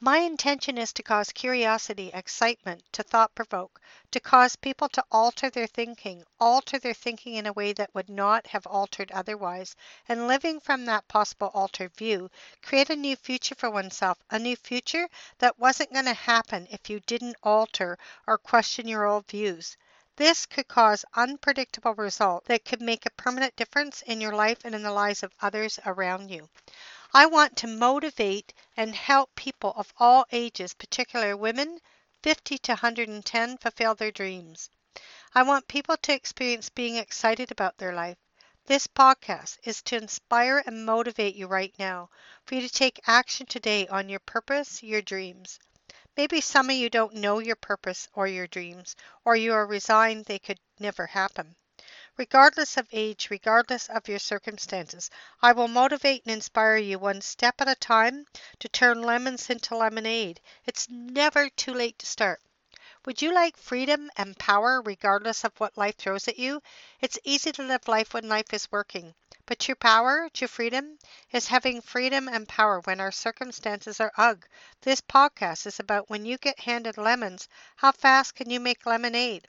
My intention is to cause curiosity, excitement, to thought provoke, to cause people to alter their thinking, alter their thinking in a way that would not have altered otherwise, and living from that possible altered view, create a new future for oneself, a new future that wasn't going to happen if you didn't alter or question your old views. This could cause unpredictable results that could make a permanent difference in your life and in the lives of others around you. I want to motivate and help people of all ages, particularly women 50 to 110, fulfill their dreams. I want people to experience being excited about their life. This podcast is to inspire and motivate you right now for you to take action today on your purpose, your dreams. Maybe some of you don't know your purpose or your dreams, or you are resigned they could never happen. Regardless of age, regardless of your circumstances, I will motivate and inspire you one step at a time to turn lemons into lemonade. It's never too late to start. Would you like freedom and power regardless of what life throws at you? It's easy to live life when life is working. But true power, true freedom, is having freedom and power when our circumstances are ugh. This podcast is about when you get handed lemons, how fast can you make lemonade?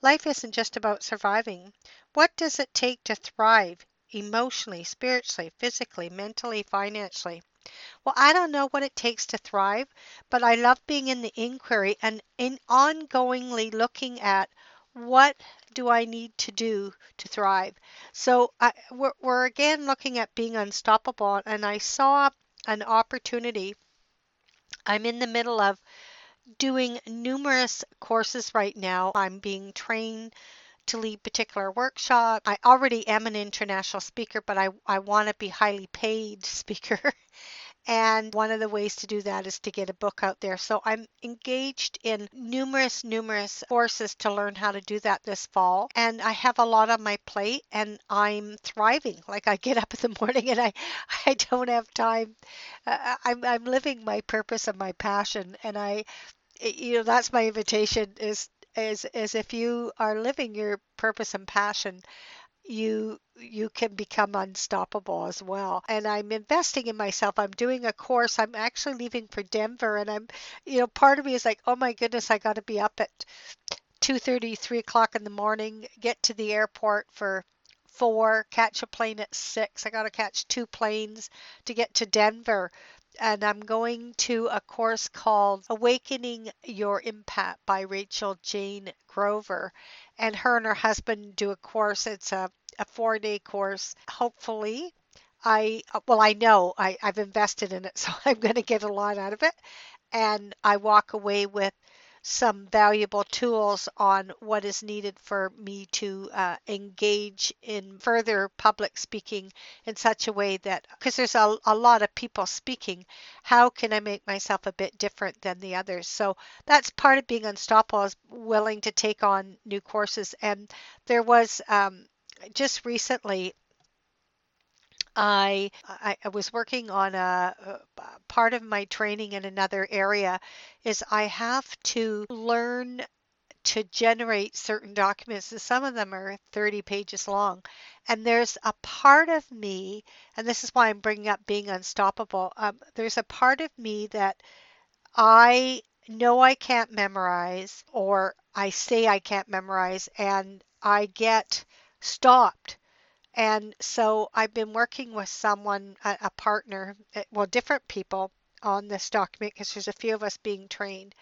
Life isn't just about surviving. What does it take to thrive emotionally, spiritually, physically, mentally, financially? Well, I don't know what it takes to thrive, but I love being in the inquiry and in ongoingly looking at what do I need to do to thrive. So I, we're, we're again looking at being unstoppable, and I saw an opportunity. I'm in the middle of doing numerous courses right now. I'm being trained to lead particular workshops. I already am an international speaker, but I, I want to be highly paid speaker. and one of the ways to do that is to get a book out there. So I'm engaged in numerous, numerous courses to learn how to do that this fall. And I have a lot on my plate and I'm thriving. Like I get up in the morning and I, I don't have time. Uh, I'm, I'm living my purpose and my passion. And I you know that's my invitation is is is if you are living your purpose and passion you you can become unstoppable as well. And i'm investing in myself. I'm doing a course. I'm actually leaving for denver and i'm you know part of me is like oh my goodness i got to be up at 2.30 3 o'clock in the morning get to the airport for four catch a plane at six. I got to catch two planes to get to denver and I'm going to a course called Awakening Your Impact by Rachael Jayne Groover. And her and her husband do a course. It's a, a four day course. Hopefully, I, well, I know I, I've invested in it, so I'm going to get a lot out of it. And I walk away with some valuable tools on what is needed for me to uh, engage in further public speaking in such a way that, because there's a, a lot of people speaking, how can I make myself a bit different than the others? So that's part of being unstoppable is willing to take on new courses. And there was um, just recently I, I, was working on a, a part of my training in another area is I have to learn to generate certain documents and some of them are 30 pages long and there's a part of me and this is why i'm bringing up being unstoppable um, there's a part of me that i know i can't memorize or i say i can't memorize and i get stopped and so I've been working with someone, a, a partner, eh, well, different people on this document because there's a few of us being trained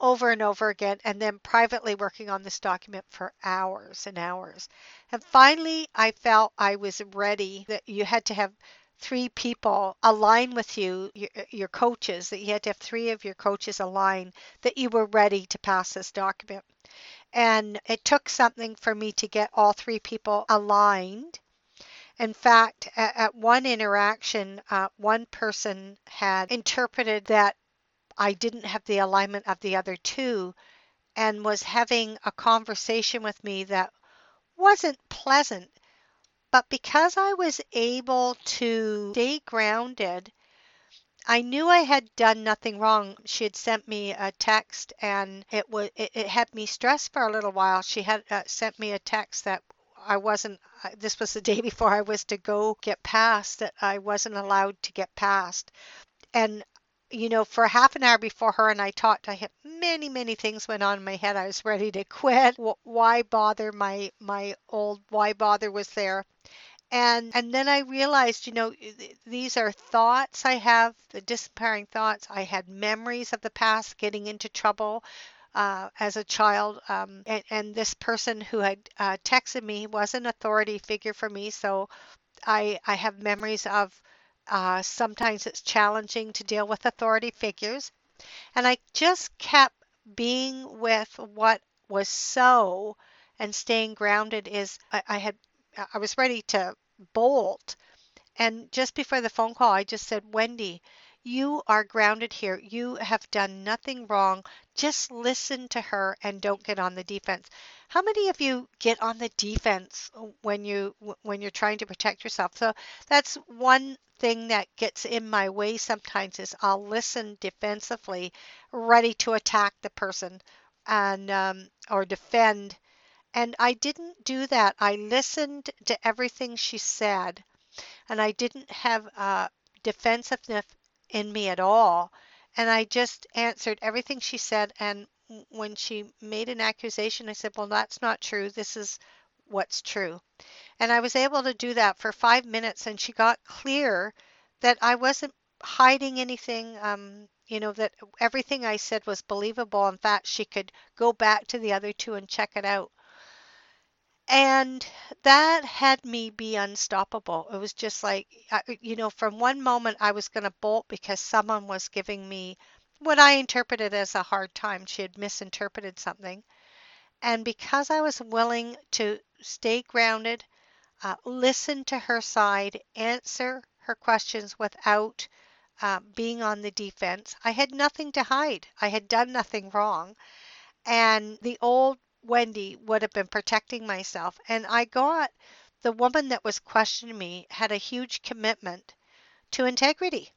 over and over again, and then privately working on this document for hours and hours. And finally, I felt I was ready that you had to have three people align with you, your, eh, your coaches, that you had to have three of your coaches align that you were ready to pass this document. And it took something for me to get all three people aligned in fact, at, at one interaction, uh, one person had interpreted that I didn't have the alignment of the other two and was having a conversation with me that wasn't pleasant. But because I was able to stay grounded, I knew I had done nothing wrong. She had sent me a text and it was it, it had me stressed for a little while. She had uh, sent me a text that I wasn't, this was the day before I was to go get past that I wasn't allowed to get past. And, you know, for half an hour before her and I talked, I had many, many things went on in my head. I was ready to quit. Why bother? My, my old why bother was there. And, and then I realized, you know, these are thoughts I have, the disempowering thoughts. I had memories of the past, getting into trouble, uh, as a child. Um, and, and, this person who had uh, texted me was an authority figure for me. So I, I have memories of uh, sometimes it's challenging to deal with authority figures. And I just kept being with what was so and staying grounded is I, I had I was ready to bolt. And just before the phone call, I just said, Wendy, you are grounded here. You have done nothing wrong. Just listen to her and don't get on the defense. How many of you get on the defense when you when you're trying to protect yourself? So that's one thing that gets in my way sometimes is I'll listen defensively, ready to attack the person and um, or defend. And I didn't do that. I listened to everything she said, and I didn't have uh, defensiveness in me at all. And I just answered everything she said. And when she made an accusation, I said, Well, that's not true. This is what's true. And I was able to do that for five minutes. And she got clear that I wasn't hiding anything. Um, you know, that everything I said was believable. In fact, she could go back to the other two and check it out. And that had me be unstoppable. It was just like, you know, from one moment I was going to bolt because someone was giving me what I interpreted as a hard time. She had misinterpreted something. And because I was willing to stay grounded, uh, listen to her side, answer her questions without uh, being on the defense, I had nothing to hide. I had done nothing wrong. And the old Wendy would have been protecting myself. And I got the woman that was questioning me had a huge commitment to integrity.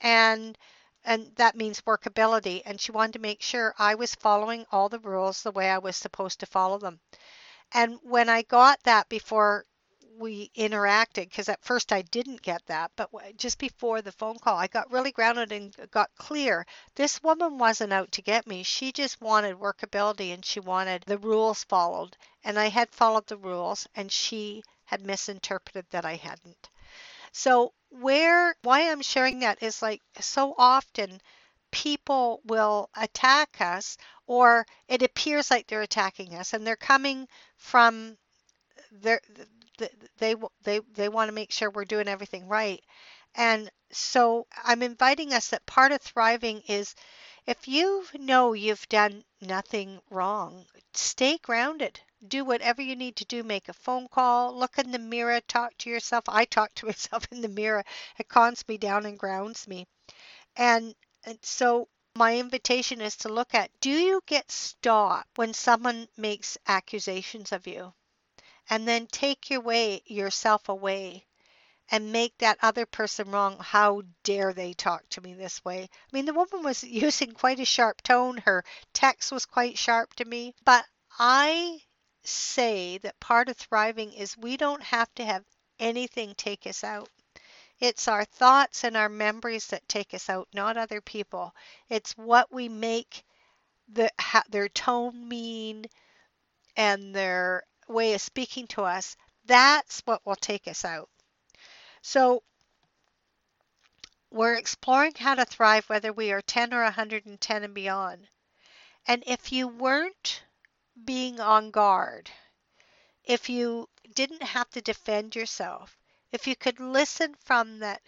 And and that means workability and she wanted to make sure I was following all the rules the way I was supposed to follow them. And when I got that before we interacted because at first I didn't get that, but just before the phone call, I got really grounded and got clear. This woman wasn't out to get me. She just wanted workability and she wanted the rules followed. And I had followed the rules and she had misinterpreted that I hadn't. So, where, why I'm sharing that is like so often people will attack us or it appears like they're attacking us and they're coming from their they they they want to make sure we're doing everything right. And so I'm inviting us that part of thriving is if you know you've done nothing wrong, stay grounded. Do whatever you need to do. Make a phone call, look in the mirror, talk to yourself. I talk to myself in the mirror. It calms me down and grounds me. And, and so my invitation is to look at do you get stopped when someone makes accusations of you? And then take your way yourself away and make that other person wrong. How dare they talk to me this way? I mean, the woman was using quite a sharp tone. Her text was quite sharp to me. But I say that part of thriving is we don't have to have anything take us out. It's our thoughts and our memories that take us out, not other people. It's what we make the, their tone mean and their way of speaking to us. That's what will take us out. So we're exploring how to thrive whether we are 10 or 110 and beyond. And if you weren't being on guard, if you didn't have to defend yourself, if you could listen from that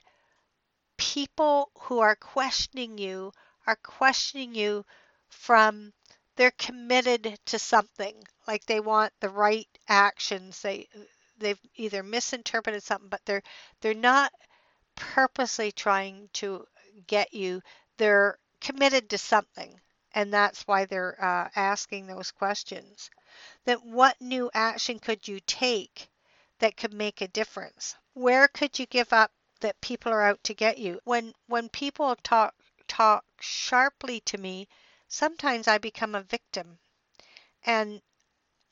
people who are questioning you are questioning you from they're committed to something like they want the right actions they they've either misinterpreted something but they're they're not purposely trying to get you. They're committed to something and that's why they're uh, asking those questions. Then what new action could you take that could make a difference? Where could you give up that people are out to get you? When when people talk talk sharply to me, sometimes I become a victim, and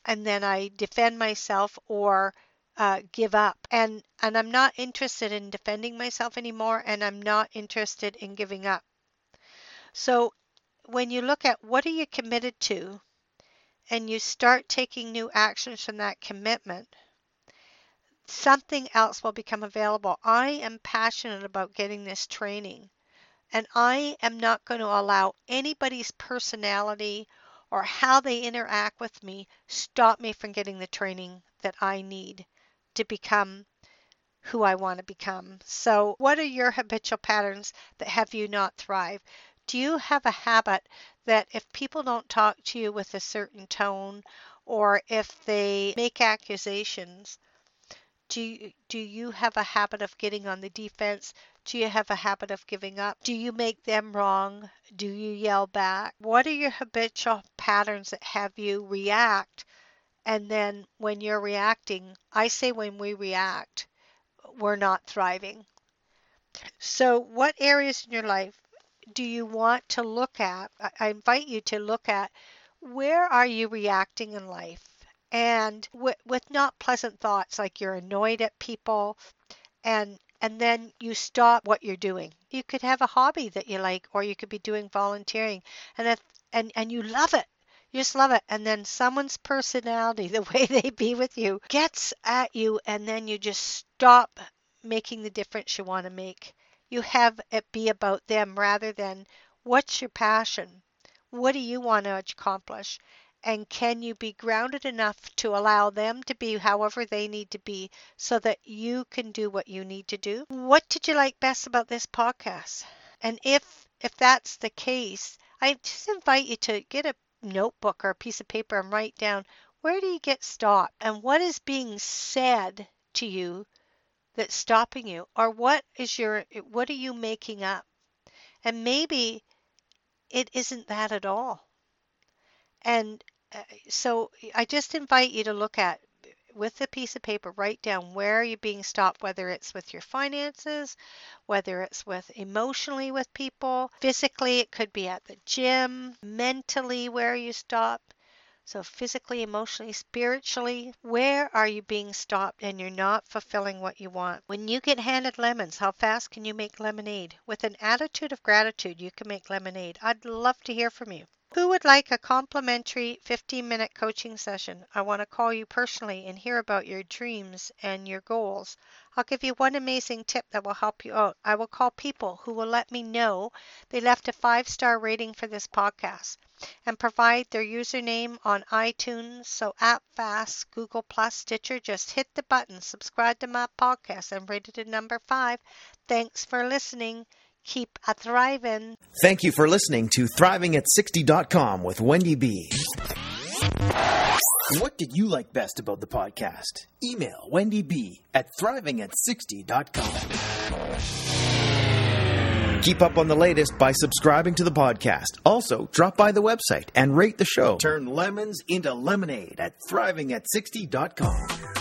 and then I defend myself or uh, give up. And and I'm not interested in defending myself anymore, and I'm not interested in giving up. So when you look at what are you committed to, and you start taking new actions from that commitment something else will become available. I am passionate about getting this training, and I am not going to allow anybody's personality or how they interact with me stop me from getting the training that I need to become who I want to become. So, what are your habitual patterns that have you not thrive? Do you have a habit that if people don't talk to you with a certain tone or if they make accusations, do you, do you have a habit of getting on the defense? Do you have a habit of giving up? Do you make them wrong? Do you yell back? What are your habitual patterns that have you react? And then when you're reacting, I say when we react, we're not thriving. So, what areas in your life do you want to look at? I invite you to look at where are you reacting in life? and with, with not pleasant thoughts like you're annoyed at people and and then you stop what you're doing. You could have a hobby that you like or you could be doing volunteering and if, and and you love it. You just love it and then someone's personality, the way they be with you gets at you and then you just stop making the difference you want to make. You have it be about them rather than what's your passion? What do you want to accomplish? And can you be grounded enough to allow them to be however they need to be so that you can do what you need to do? What did you like best about this podcast? And if if that's the case, I just invite you to get a notebook or a piece of paper and write down where do you get stopped and what is being said to you that's stopping you or what is your what are you making up? And maybe it isn't that at all. And uh, so I just invite you to look at with a piece of paper, write down where you're being stopped, whether it's with your finances, whether it's with emotionally with people, physically, it could be at the gym, mentally, where you stop. So, physically, emotionally, spiritually, where are you being stopped and you're not fulfilling what you want? When you get handed lemons, how fast can you make lemonade? With an attitude of gratitude, you can make lemonade. I'd love to hear from you. Who would like a complimentary 15 minute coaching session? I want to call you personally and hear about your dreams and your goals. I'll give you one amazing tip that will help you out. I will call people who will let me know they left a five star rating for this podcast and provide their username on iTunes. So, AppFast, Google Plus, Stitcher, just hit the button, subscribe to my podcast, and rate it at number five. Thanks for listening. Keep a thriving. Thank you for listening to Thriving at 60.com with Wendy B. What did you like best about the podcast? Email Wendy B at thrivingat60.com. Keep up on the latest by subscribing to the podcast. Also, drop by the website and rate the show. Turn lemons into lemonade at thrivingat60.com.